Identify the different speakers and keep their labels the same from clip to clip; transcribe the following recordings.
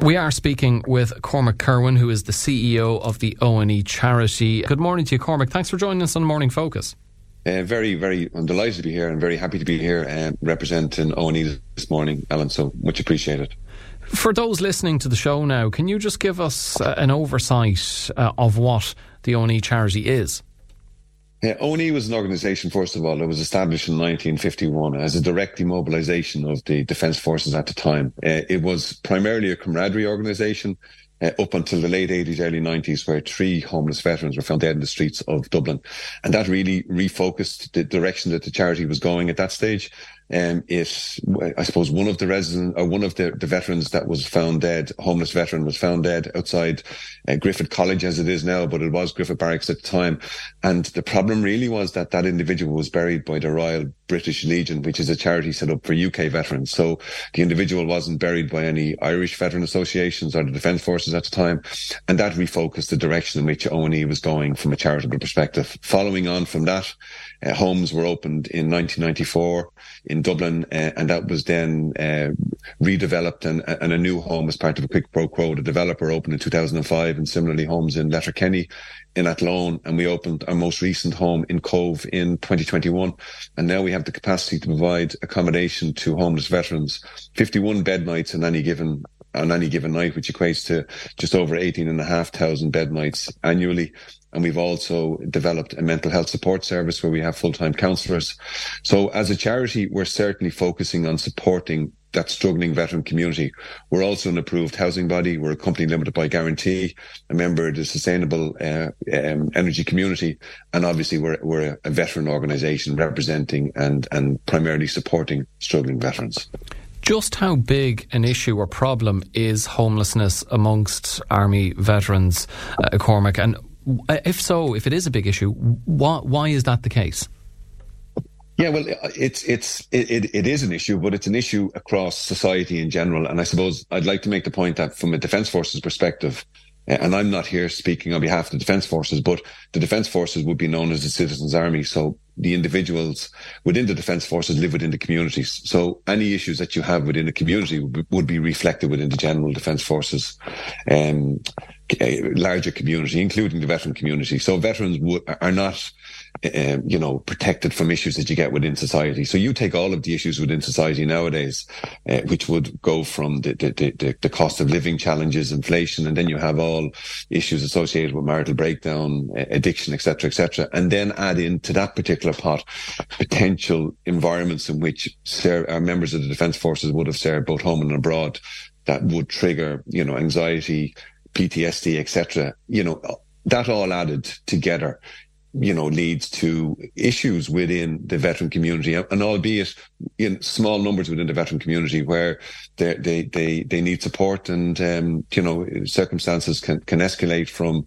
Speaker 1: We are speaking with Cormac Kirwan, who is the CEO of the ONE charity. Good morning to you, Cormac. Thanks for joining us on Morning Focus.
Speaker 2: Uh, very, very, I'm delighted to be here and very happy to be here um, representing ONE this morning, Alan. So much appreciated.
Speaker 1: For those listening to the show now, can you just give us uh, an oversight uh, of what the ONE charity is?
Speaker 2: Yeah, ONE was an organisation, first of all, that was established in 1951 as a direct demobilisation of the Defence Forces at the time. Uh, it was primarily a camaraderie organisation uh, up until the late 80s, early 90s, where three homeless veterans were found dead in the streets of Dublin. And that really refocused the direction that the charity was going at that stage. Um, it, I suppose one of the resident or one of the, the veterans that was found dead, homeless veteran was found dead outside uh, Griffith College as it is now, but it was Griffith Barracks at the time. And the problem really was that that individual was buried by the Royal British Legion, which is a charity set up for UK veterans. So the individual wasn't buried by any Irish veteran associations or the defence forces at the time. And that refocused the direction in which ONE was going from a charitable perspective. Following on from that, uh, homes were opened in 1994 in Dublin, uh, and that was then uh, redeveloped and, and a new home as part of a quick pro quo. The developer opened in 2005, and similarly homes in Letterkenny, in Athlone, and we opened our most recent home in Cobh in 2021. And now we have the capacity to provide accommodation to homeless veterans, 51 bed nights in any given on any given night, which equates to just over 18,500 bed nights annually. And we've also developed a mental health support service where we have full-time counsellors. So as a charity, we're certainly focusing on supporting that struggling veteran community. We're also an approved housing body. We're a company limited by guarantee, a member of the sustainable uh, um, energy community, and obviously we're we're a veteran organisation representing and and primarily supporting struggling veterans.
Speaker 1: Just how big an issue or problem is homelessness amongst army veterans, uh, Cormac, and uh, if so, if it is a big issue, why, why is that the case?
Speaker 2: Yeah, well, uh, it's it's it, it is an issue, but it's an issue across society in general. And I suppose I'd like to make the point that from a defence forces perspective, uh, and I'm not here speaking on behalf of the defence forces, but the defence forces would be known as the citizens' army. So the individuals within the defence forces live within the communities. So any issues that you have within the community would be reflected within the general defence forces. Um, larger community, including the veteran community. So veterans w- are not, um, you know, protected from issues that you get within society. So you take all of the issues within society nowadays, uh, which would go from the, the, the, the, cost of living challenges, inflation, and then you have all issues associated with marital breakdown, addiction, etc., etc., and then add into that particular pot potential environments in which ser- our members of the defence forces would have served both home and abroad that would trigger, you know, anxiety, PTSD, etc. You know, that all added together, you know, leads to issues within the veteran community, and albeit in small numbers within the veteran community where they they they, they need support, and um, you know, circumstances can can escalate from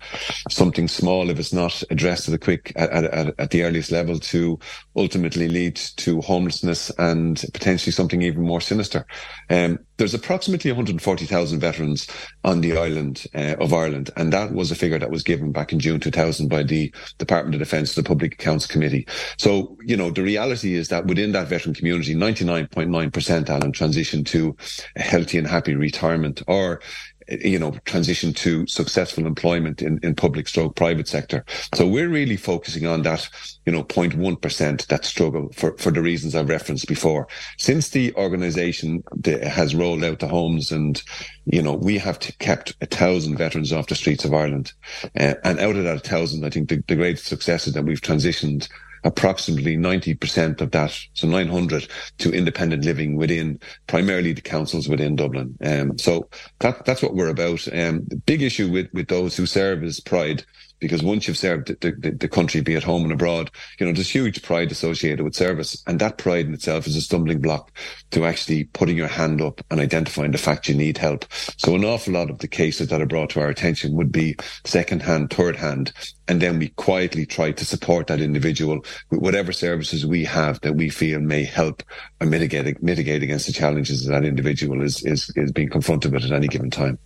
Speaker 2: something small if it's not addressed at the quick at, at, at the earliest level to ultimately lead to homelessness and potentially something even more sinister. Um, there's approximately 140,000 veterans on the island uh, of Ireland, and that was a figure that was given back in June 2000 by the Department of Defence, the Public Accounts Committee. So, you know, the reality is that within that veteran community, 99.9% Alan transition to a healthy and happy retirement or you know, transition to successful employment in, in public stroke private sector. So we're really focusing on that, you know, 0.1% that struggle for, for the reasons I've referenced before. Since the organization has rolled out the homes and, you know, we have kept a thousand veterans off the streets of Ireland. Uh, and out of that thousand, I think the, the greatest success is that we've transitioned approximately 90% of that, so 900 to independent living within primarily the councils within Dublin. Um, so that, that's what we're about. Um, the big issue with, with those who serve is pride because once you've served the, the, the, country, be it home and abroad, you know, there's huge pride associated with service. And that pride in itself is a stumbling block to actually putting your hand up and identifying the fact you need help. So an awful lot of the cases that are brought to our attention would be second hand, third hand. And then we quietly try to support that individual with whatever services we have that we feel may help or mitigate, mitigate against the challenges that, that individual is, is, is being confronted with at any given time.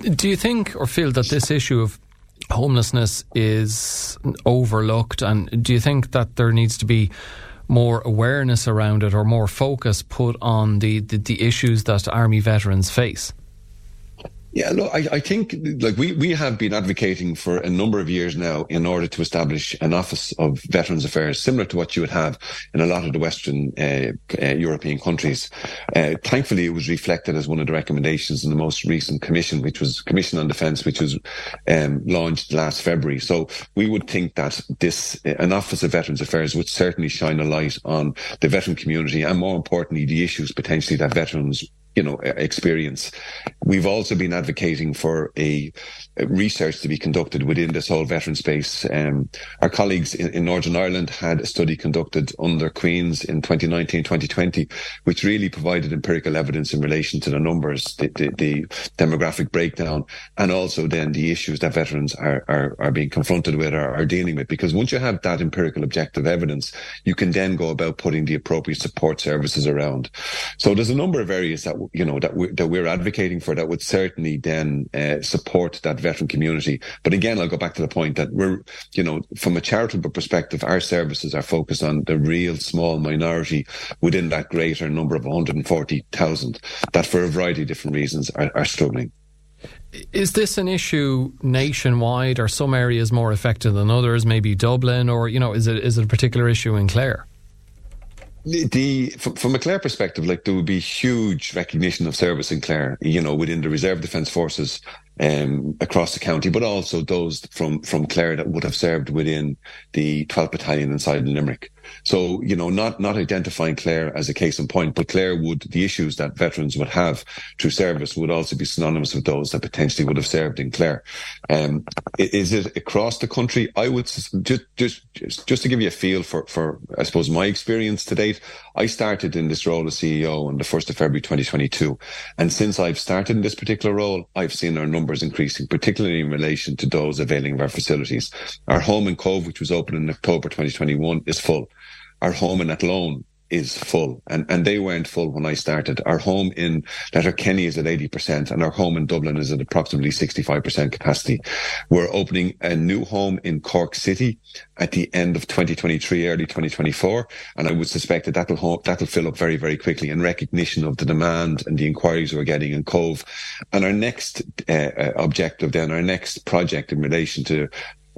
Speaker 1: Do you think or feel that this issue of homelessness is overlooked? And do you think that there needs to be more awareness around it or more focus put on the, the, the issues that army veterans face?
Speaker 2: Yeah, look, I, I, think like we, we have been advocating for a number of years now in order to establish an office of Veterans Affairs, similar to what you would have in a lot of the Western uh, uh, European countries. Uh, thankfully, it was reflected as one of the recommendations in the most recent commission, which was Commission on Defence, which was um, launched last February. So we would think that this an office of Veterans Affairs would certainly shine a light on the veteran community and, more importantly, the issues potentially that veterans you know, experience. We've also been advocating for a, a, research to be conducted within this whole veteran space. Um, our colleagues in, in, Northern Ireland had a study conducted under Queen's in 2019, 2020, which really provided empirical evidence in relation to the numbers, the, the, the demographic breakdown, and also then the issues that veterans are, are, are being confronted with or are dealing with. Because once you have that empirical objective evidence, you can then go about putting the appropriate support services around. So there's a number of areas that you know that we that we're advocating for that would certainly then uh, support that veteran community. But again, I'll go back to the point that we're you know from a charitable perspective, our services are focused on the real small minority within that greater number of 140,000 that, for a variety of different reasons, are, are struggling.
Speaker 1: Is this an issue nationwide? Are some areas more affected than others? Maybe Dublin, or you know, is it is it a particular issue in Clare?
Speaker 2: The from, a Clare perspective, like there would be huge recognition of service in Clare, you know, within the Reserve Defence Forces um, across the county, but also those from from Clare that would have served within the 12th Battalion inside Limerick. So, you know, not, not identifying Clare as a case in point, but Clare would, the issues that veterans would have through service would also be synonymous with those that potentially would have served in Clare. Um, is it across the country? I would just, just, just, to give you a feel for, for, I suppose, my experience to date, I started in this role as CEO on the 1st of February 2022. And since I've started in this particular role, I've seen our numbers increasing, particularly in relation to those availing of our facilities. Our home in Cobh, which was opened in October 2021, is full. Our home in Athlone is full and, and they weren't full when I started. Our home in Letterkenny is at 80% and our home in Dublin is at approximately 65% capacity. We're opening a new home in Cork City at the end of 2023, early 2024. And I would suspect that that'll, home, that'll fill up very, very quickly in recognition of the demand and the inquiries we're getting in Cobh. And our next uh, uh objective then, our next project in relation to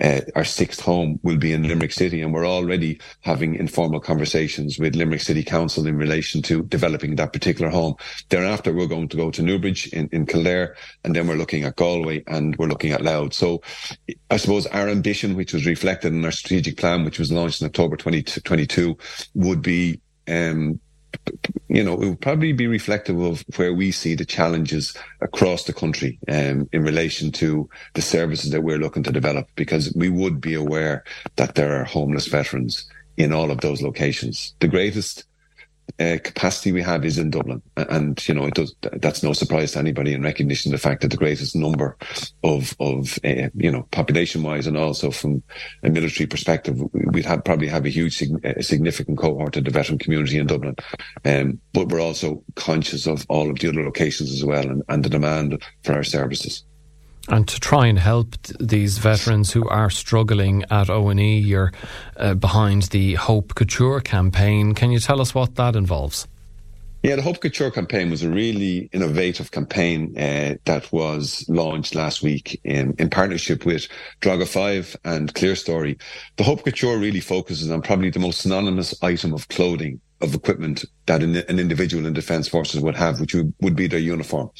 Speaker 2: uh, our sixth home will be in Limerick City, and we're already having informal conversations with Limerick City Council in relation to developing that particular home. Thereafter, we're going to go to Newbridge in, in Kildare, and then we're looking at Galway and we're looking at Louth. So I suppose our ambition, which was reflected in our strategic plan, which was launched in October 2022, would be um, you know, it would probably be reflective of where we see the challenges across the country um, in relation to the services that we're looking to develop, because we would be aware that there are homeless veterans in all of those locations. The greatest uh, capacity we have is in Dublin, and you know it does. That's no surprise to anybody in recognition of the fact that the greatest number of of uh, you know population wise and also from a military perspective, we'd have probably have a huge a significant cohort of the veteran community in Dublin, um, but we're also conscious of all of the other locations as well and, and the demand for our services
Speaker 1: and to try and help these veterans who are struggling at ONE. You're uh, behind the Hope Couture campaign. Can you tell us what that involves?
Speaker 2: Yeah, the Hope Couture campaign was a really innovative campaign uh, that was launched last week in, in partnership with Droga5 and Clear Story. The Hope Couture really focuses on probably the most synonymous item of clothing of equipment that an, an, individual in defence forces would have, which would, would be their uniform.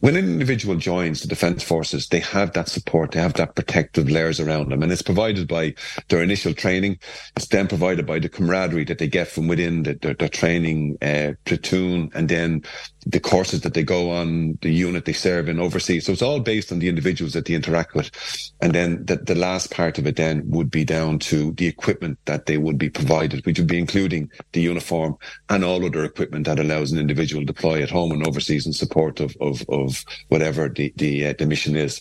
Speaker 2: When an individual joins the defence forces, they have that support, they have that protective layers around them, and it's provided by their initial training. It's then provided by the camaraderie that they get from within the, their, their training uh, platoon, and then the courses that they go on, the unit they serve in overseas. So it's all based on the individuals that they interact with. And then the, the last part of it then would be down to the equipment that they would be provided, which would be including the uniform and all other equipment that allows an individual to deploy at home and overseas in support of, of, of whatever the, the, uh, the mission is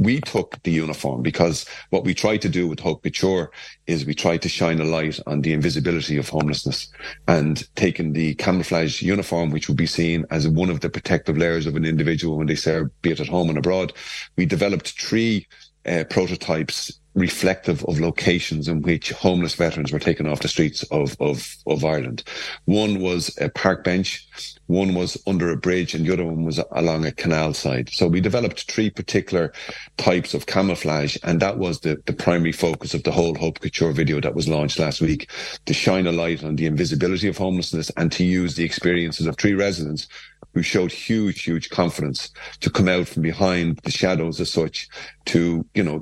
Speaker 2: we took the uniform because what we tried to do with Hope Couture is we tried to shine a light on the invisibility of homelessness and taking the camouflage uniform, which would be seen as one of the protective layers of an individual when they serve, be it at home and abroad. We developed three uh, prototypes reflective of locations in which homeless veterans were taken off the streets of, of, of Ireland. One was a park bench One was under a bridge and the other one was along a canal side. So we developed three particular types of camouflage. And that was the, the primary focus of the whole Hope Couture video that was launched last week to shine a light on the invisibility of homelessness and to use the experiences of three residents who showed huge, huge confidence to come out from behind the shadows as such to, you know,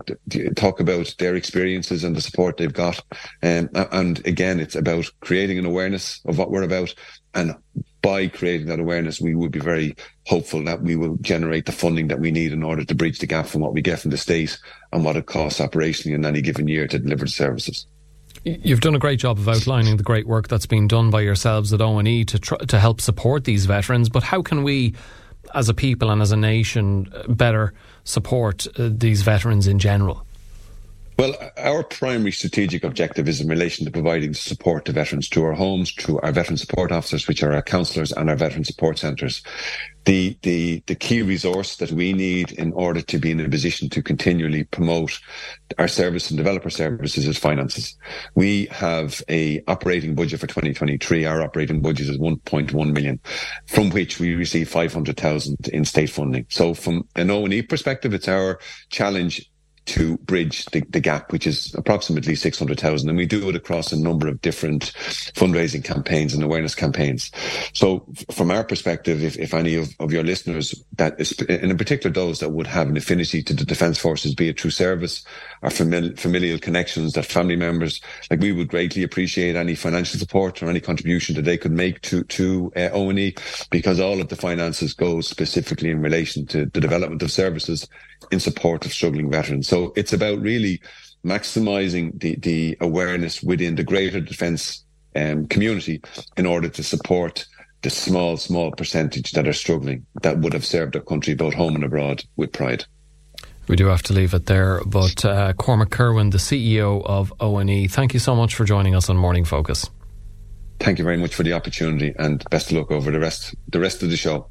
Speaker 2: talk about their experiences and the support they've got. Um, and again, it's about creating an awareness of what we're about. And by creating that awareness, we would be very hopeful that we will generate the funding that we need in order to bridge the gap from what we get from the state and what it costs operationally in any given year to deliver the services.
Speaker 1: You've done a great job of outlining the great work that's been done by yourselves at O&E to tr- to help support these veterans. But how can we, as a people and as a nation, better support uh, these veterans in general?
Speaker 2: Well, our primary strategic objective is in relation to providing support to veterans to our homes, to our veteran support officers, which are our counsellors and our veteran support centres. The, the, the key resource that we need in order to be in a position to continually promote our service and develop our services is finances. We have a operating budget for 2023. Our operating budget is 1.1 million, from which we receive 500,000 in state funding. So from an ONE perspective, it's our challenge to bridge the, the gap, which is approximately 600,000. And we do it across a number of different fundraising campaigns and awareness campaigns. So from our perspective, if, if any of, of your listeners that is, and in particular those that would have an affinity to the defence forces, be it through service or famili- familial connections, that family members, like we would greatly appreciate any financial support or any contribution that they could make to, to uh, because all of the finances go specifically in relation to the development of services in support of struggling veterans. So it's about really maximizing the, the awareness within the greater defence um, community in order to support the small, small percentage that are struggling that would have served their country both home and abroad with pride.
Speaker 1: We do have to leave it there, but uh, Cormac Kirwan, the CEO of ONE, thank you so much for joining us on Morning Focus.
Speaker 2: Thank you very much for the opportunity, and best of luck over the rest the rest of the show.